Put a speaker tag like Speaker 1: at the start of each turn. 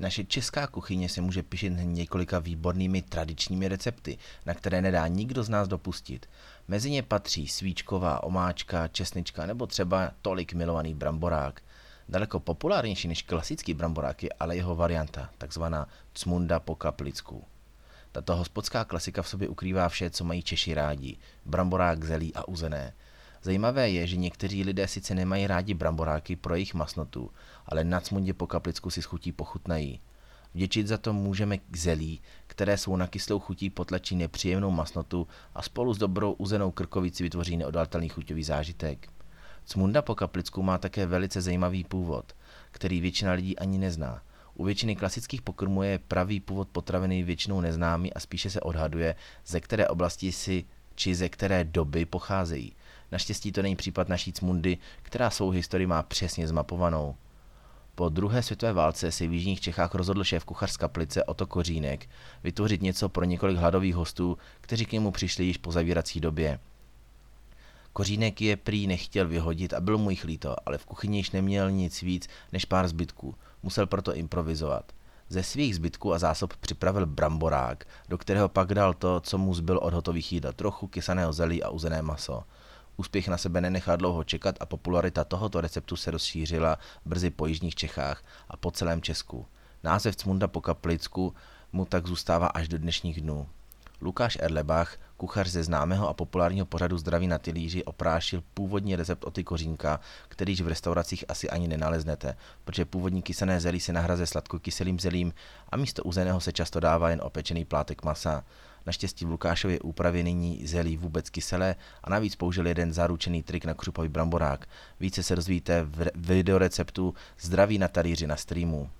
Speaker 1: Naše česká kuchyně se může pišit několika výbornými tradičními recepty, na které nedá nikdo z nás dopustit. Mezi ně patří svíčková omáčka, česnička nebo třeba tolik milovaný bramborák. Daleko populárnější než klasický bramborák je ale jeho varianta, takzvaná cmunda po kaplicku. Tato hospodská klasika v sobě ukrývá vše, co mají Češi rádi. Bramborák, zelí a uzené. Zajímavé je, že někteří lidé sice nemají rádi bramboráky pro jejich masnotu, ale na cmundě po kaplicku si schutí pochutnají. Vděčit za to můžeme k zelí, které svou nakyslou chutí potlačí nepříjemnou masnotu a spolu s dobrou uzenou krkovici vytvoří neodalatelný chuťový zážitek. Cmunda po kaplicku má také velice zajímavý původ, který většina lidí ani nezná. U většiny klasických pokrmů je pravý původ potraviny většinou neznámý a spíše se odhaduje, ze které oblasti si či ze které doby pocházejí. Naštěstí to není případ naší cmundy, která svou historii má přesně zmapovanou. Po druhé světové válce se v jižních Čechách rozhodl šéf kuchař z kaplice Oto Kořínek vytvořit něco pro několik hladových hostů, kteří k němu přišli již po zavírací době. Kořínek je prý nechtěl vyhodit a byl mu jich líto, ale v kuchyni již neměl nic víc než pár zbytků. Musel proto improvizovat. Ze svých zbytků a zásob připravil bramborák, do kterého pak dal to, co mu zbyl od hotových jídel, trochu kysaného zelí a uzené maso. Úspěch na sebe nenechá dlouho čekat a popularita tohoto receptu se rozšířila brzy po jižních Čechách a po celém Česku. Název Cmunda po kaplicku mu tak zůstává až do dnešních dnů. Lukáš Erlebach, kuchař ze známého a populárního pořadu Zdraví na tylíři, oprášil původní recept oty kořínka, kterýž v restauracích asi ani nenaleznete, protože původní kysané zelí se nahraze sladkokyselým zelím a místo uzeného se často dává jen opečený plátek masa. Naštěstí v Lukášově úpravě nyní zelí vůbec kyselé a navíc použil jeden zaručený trik na křupový bramborák. Více se dozvíte v videoreceptu Zdraví na talíři na streamu.